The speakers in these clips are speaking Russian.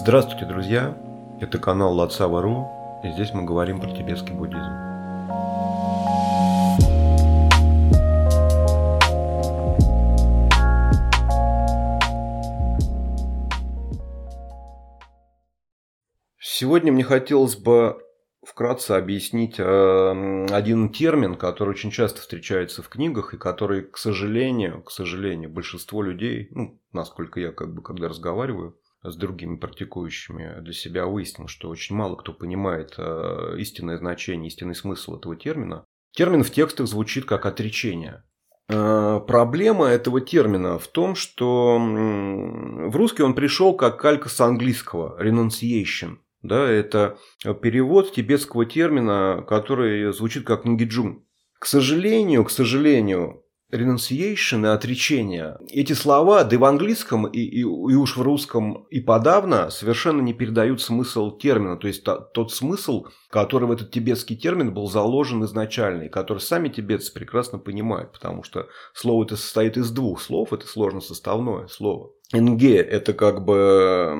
Здравствуйте, друзья! Это канал Лацава.ру, и здесь мы говорим про тибетский буддизм. Сегодня мне хотелось бы вкратце объяснить э, один термин, который очень часто встречается в книгах и который, к сожалению, к сожалению, большинство людей, ну, насколько я как бы когда разговариваю, с другими практикующими для себя выяснил, что очень мало кто понимает э, истинное значение, истинный смысл этого термина. Термин в текстах звучит как отречение. Э, проблема этого термина в том, что в русский он пришел как калька с английского renunciation. Да, это перевод тибетского термина, который звучит как нгиджун. К сожалению, к сожалению, renunciation отречение. Эти слова, да и в английском, и, и, и уж в русском и подавно, совершенно не передают смысл термина. То есть та, тот смысл, который в этот тибетский термин был заложен изначально, и который сами тибетцы прекрасно понимают, потому что слово это состоит из двух слов, это сложно составное слово. НГ – это как бы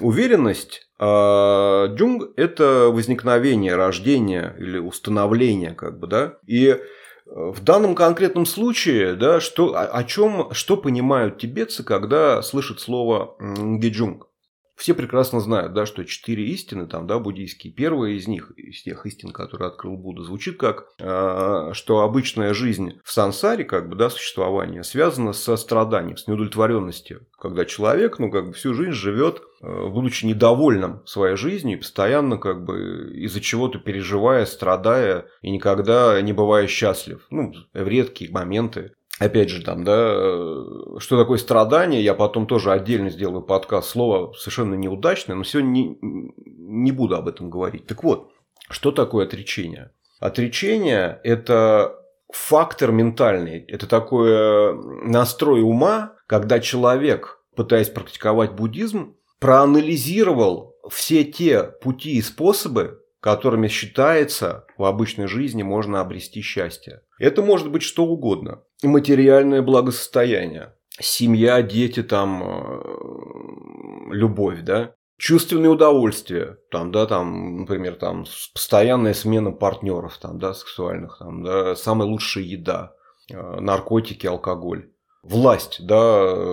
уверенность, а джунг – это возникновение, рождение или установление, как бы, да. И в данном конкретном случае, да, что, о, о чем, что понимают тибетцы, когда слышат слово гиджунг? Все прекрасно знают, да, что четыре истины, там, да, буддийские. Первая из них, из тех истин, которые открыл Будда, звучит как, э, что обычная жизнь в сансаре, как бы, да, существование, связана со страданием, с неудовлетворенностью. Когда человек, ну, как бы, всю жизнь живет, э, будучи недовольным своей жизнью, постоянно, как бы, из-за чего-то переживая, страдая и никогда не бывая счастлив. Ну, в редкие моменты опять же, там, да, э, что такое страдание, я потом тоже отдельно сделаю подкаст, слово совершенно неудачное, но сегодня не, не буду об этом говорить. Так вот, что такое отречение? Отречение – это фактор ментальный, это такой э, настрой ума, когда человек, пытаясь практиковать буддизм, проанализировал все те пути и способы, которыми считается в обычной жизни можно обрести счастье. Это может быть что угодно. Материальное благосостояние, семья, дети, там, э, любовь, да, чувственные удовольствия, там, да, там, например, там, постоянная смена партнеров, там, да, сексуальных, там, да, самая лучшая еда, э, наркотики, алкоголь власть, да, э,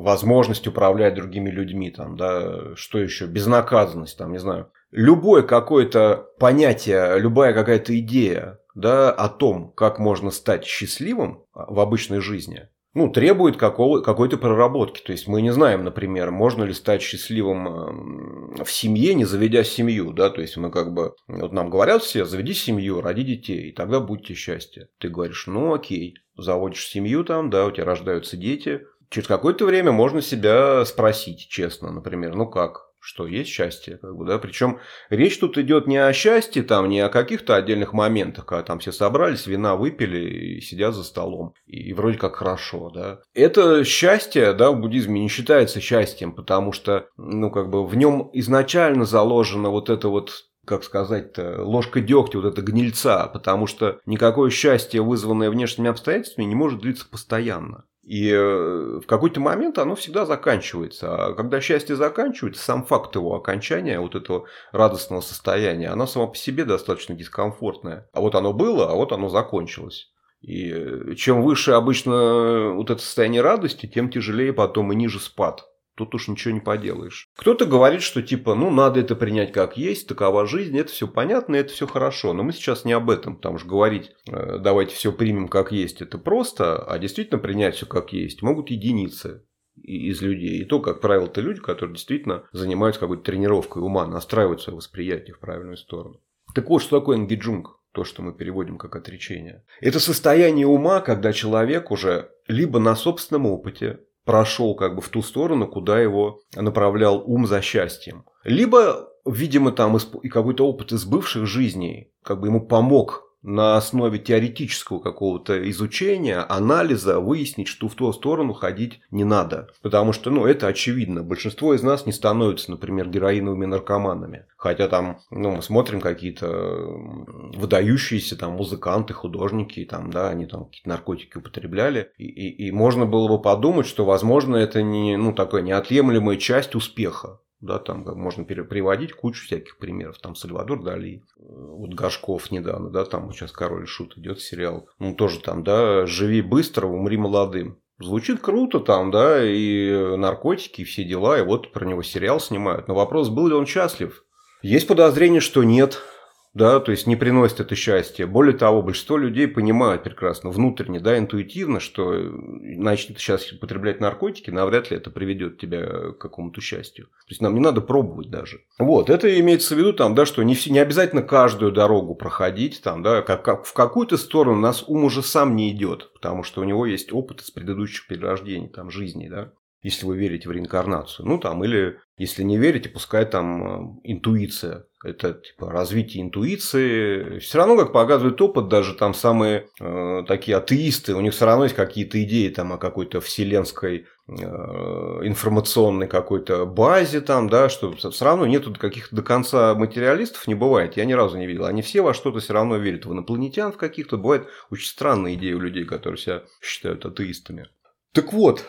возможность управлять другими людьми, там, да, что еще, безнаказанность, там, не знаю, любое какое-то понятие, любая какая-то идея да, о том, как можно стать счастливым в обычной жизни, ну, требует какого, какой-то проработки. То есть мы не знаем, например, можно ли стать счастливым эм, в семье, не заведя семью. Да? То есть мы как бы, вот нам говорят все, заведи семью, роди детей, и тогда будьте счастье. Ты говоришь, ну окей, заводишь семью там, да, у тебя рождаются дети. Через какое-то время можно себя спросить честно, например, ну как, что есть счастье, как бы, да, причем речь тут идет не о счастье, там, не о каких-то отдельных моментах, когда там все собрались, вина выпили и сидят за столом, и вроде как хорошо, да. Это счастье, да, в буддизме не считается счастьем, потому что, ну, как бы в нем изначально заложено вот это вот как сказать-то, ложка дегтя, вот это гнильца, потому что никакое счастье, вызванное внешними обстоятельствами, не может длиться постоянно. И э, в какой-то момент оно всегда заканчивается. А когда счастье заканчивается, сам факт его окончания, вот этого радостного состояния, оно само по себе достаточно дискомфортное. А вот оно было, а вот оно закончилось. И э, чем выше обычно вот это состояние радости, тем тяжелее потом и ниже спад. Тут уж ничего не поделаешь. Кто-то говорит, что типа, ну, надо это принять как есть, такова жизнь, это все понятно, это все хорошо. Но мы сейчас не об этом, потому что говорить, э, давайте все примем как есть, это просто, а действительно принять все как есть могут единицы из людей. И то, как правило, это люди, которые действительно занимаются какой-то тренировкой ума, настраивают свое восприятие в правильную сторону. Так вот, что такое нгиджунг? То, что мы переводим как отречение. Это состояние ума, когда человек уже либо на собственном опыте, прошел как бы в ту сторону, куда его направлял ум за счастьем. Либо, видимо, там и какой-то опыт из бывших жизней как бы ему помог на основе теоретического какого-то изучения, анализа выяснить, что в ту сторону ходить не надо. Потому что, ну, это очевидно. Большинство из нас не становятся, например, героиновыми наркоманами. Хотя там, ну, мы смотрим какие-то выдающиеся там музыканты, художники, там, да, они там какие-то наркотики употребляли. И, и, и можно было бы подумать, что, возможно, это не, ну, такая неотъемлемая часть успеха Да, там можно приводить кучу всяких примеров. Там Сальвадор Дали, вот Горшков недавно, да, там сейчас Король Шут идет сериал. Ну, тоже там, да, живи быстро, умри молодым. Звучит круто там, да, и наркотики, и все дела, и вот про него сериал снимают. Но вопрос, был ли он счастлив? Есть подозрение, что нет да, то есть не приносит это счастье. Более того, большинство людей понимают прекрасно, внутренне, да, интуитивно, что э, начнет сейчас употреблять наркотики, навряд ли это приведет тебя к какому-то счастью. То есть нам не надо пробовать даже. Вот, это имеется в виду там, да, что не, все, не обязательно каждую дорогу проходить, там, да, как, как в какую-то сторону нас ум уже сам не идет, потому что у него есть опыт из предыдущих перерождений, там, жизни, да если вы верите в реинкарнацию. Ну, там, или если не верите, пускай там э, интуиция. Это типа развитие интуиции. Все равно, как показывает опыт, даже там самые э, такие атеисты, у них все равно есть какие-то идеи там о какой-то вселенской э, информационной какой-то базе там, да, что все равно нету каких-то до конца материалистов не бывает. Я ни разу не видел. Они все во что-то все равно верят. В инопланетян в каких-то. Бывают очень странные идеи у людей, которые себя считают атеистами. Так вот,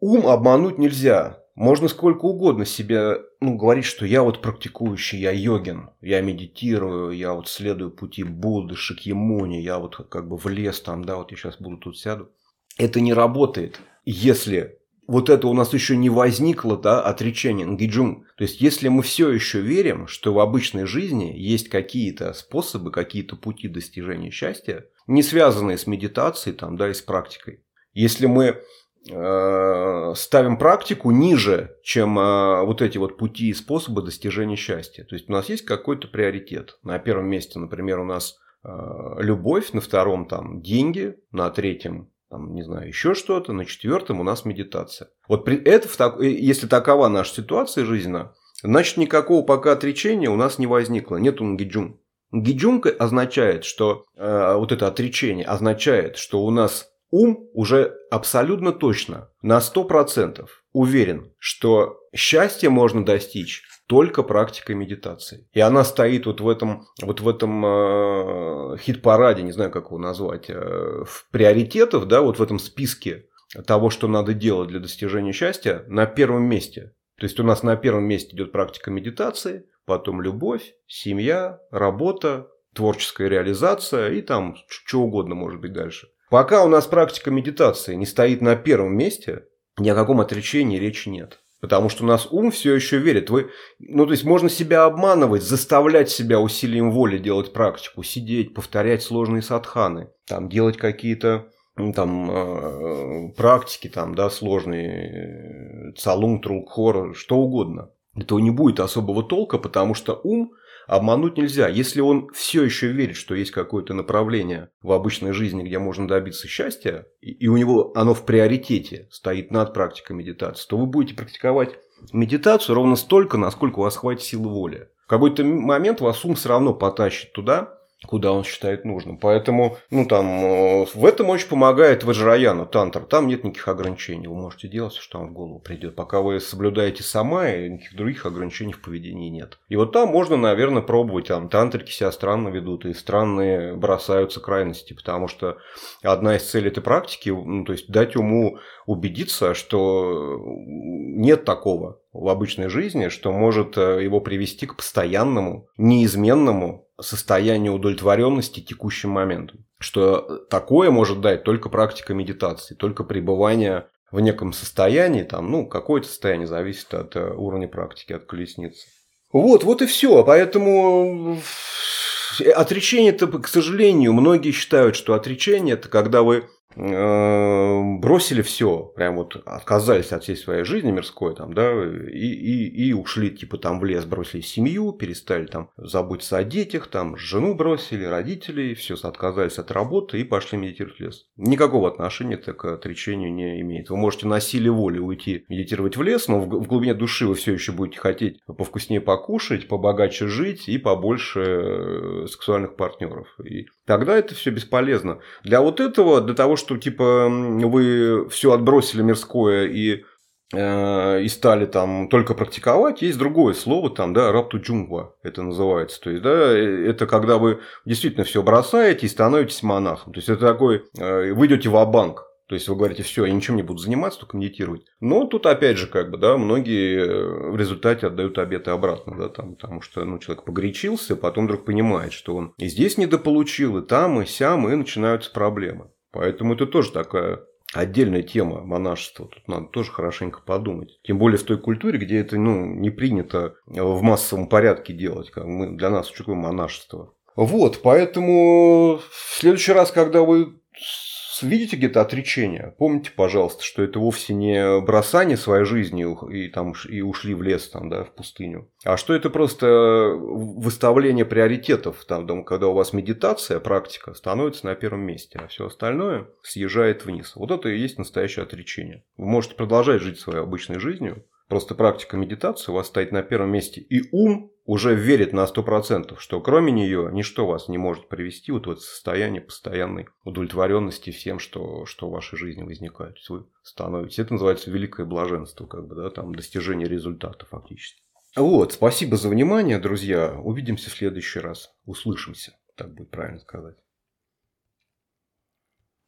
ум обмануть нельзя. Можно сколько угодно себе ну, говорить, что я вот практикующий, я йогин, я медитирую, я вот следую пути Будды, Шакьямуни, я вот как бы в лес там, да, вот я сейчас буду тут сяду. Это не работает, если вот это у нас еще не возникло, да, отречение нгиджун. То есть, если мы все еще верим, что в обычной жизни есть какие-то способы, какие-то пути достижения счастья, не связанные с медитацией, там, да, и с практикой. Если мы ставим практику ниже, чем э, вот эти вот пути и способы достижения счастья. То есть у нас есть какой-то приоритет. На первом месте, например, у нас э, любовь, на втором там деньги, на третьем там, не знаю, еще что-то, на четвертом у нас медитация. Вот при, это, если такова наша ситуация жизненная, значит никакого пока отречения у нас не возникло, нету нгиджун. Нгиджун означает, что э, вот это отречение означает, что у нас Ум уже абсолютно точно, на 100% уверен, что счастье можно достичь только практикой медитации. И она стоит вот в этом, вот в этом э, хит-параде, не знаю, как его назвать, э, в приоритетах, да, вот в этом списке того, что надо делать для достижения счастья, на первом месте. То есть у нас на первом месте идет практика медитации, потом любовь, семья, работа, творческая реализация и там что угодно может быть дальше. Пока у нас практика медитации не стоит на первом месте, ни о каком отречении речи нет. Потому что у нас ум все еще верит. Вы, ну, то есть можно себя обманывать, заставлять себя усилием воли делать практику, сидеть, повторять сложные садханы, там, делать какие-то ну, там, э, практики там, да, сложные, цалун, трулхор, что угодно. Этого не будет особого толка, потому что ум обмануть нельзя. Если он все еще верит, что есть какое-то направление в обычной жизни, где можно добиться счастья, и у него оно в приоритете стоит над практикой медитации, то вы будете практиковать медитацию ровно столько, насколько у вас хватит силы воли. В какой-то момент вас ум все равно потащит туда, куда он считает нужным. Поэтому, ну, там, э, в этом очень помогает Ваджраяна, тантр. Там нет никаких ограничений. Вы можете делать, что вам в голову придет. Пока вы соблюдаете сама, и никаких других ограничений в поведении нет. И вот там можно, наверное, пробовать. Там тантрики себя странно ведут, и странные бросаются крайности. Потому что одна из целей этой практики, ну, то есть дать уму убедиться, что нет такого в обычной жизни, что может э, его привести к постоянному, неизменному состоянию удовлетворенности текущим моментом. Что такое может дать только практика медитации, только пребывание в неком состоянии, там, ну, какое-то состояние зависит от э, уровня практики, от колесницы. Вот, вот и все. Поэтому э, отречение это, к сожалению, многие считают, что отречение это когда вы бросили все, прям вот отказались от всей своей жизни мирской, там, да, и, и, и ушли, типа, там в лес, бросили семью, перестали там заботиться о детях, там, жену бросили, родителей, все, отказались от работы и пошли медитировать в лес. Никакого отношения это к отречению не имеет. Вы можете на силе воли уйти медитировать в лес, но в, в глубине души вы все еще будете хотеть повкуснее покушать, побогаче жить и побольше э, сексуальных партнеров. И тогда это все бесполезно. Для вот этого, для того, что типа вы все отбросили мирское и э, и стали там только практиковать, есть другое слово там, да, рапту джунгва это называется. То есть, да, э, это когда вы действительно все бросаете и становитесь монахом. То есть, это такой, э, вы идете в банк То есть вы говорите, все, я ничем не буду заниматься, только медитировать. Но тут опять же, как бы, да, многие э, в результате отдают обеты обратно, да, там, потому что ну, человек погорячился, потом вдруг понимает, что он и здесь недополучил, и там, и сям, и начинаются проблемы. Поэтому это тоже такая отдельная тема монашества. Тут надо тоже хорошенько подумать. Тем более в той культуре, где это ну, не принято в массовом порядке делать. Как мы, для нас что такое монашество. Вот, поэтому в следующий раз, когда вы видите где-то отречение, помните, пожалуйста, что это вовсе не бросание своей жизни и, там, и ушли в лес, там, да, в пустыню, а что это просто выставление приоритетов, там, когда у вас медитация, практика становится на первом месте, а все остальное съезжает вниз. Вот это и есть настоящее отречение. Вы можете продолжать жить своей обычной жизнью, Просто практика медитации у вас стоит на первом месте. И ум уже верит на 100%, что кроме нее ничто вас не может привести вот в это состояние постоянной удовлетворенности всем, что, что в вашей жизни возникает. Вы становитесь. Это называется великое блаженство, как бы, да, там достижение результата фактически. Вот, спасибо за внимание, друзья. Увидимся в следующий раз. Услышимся, так будет правильно сказать.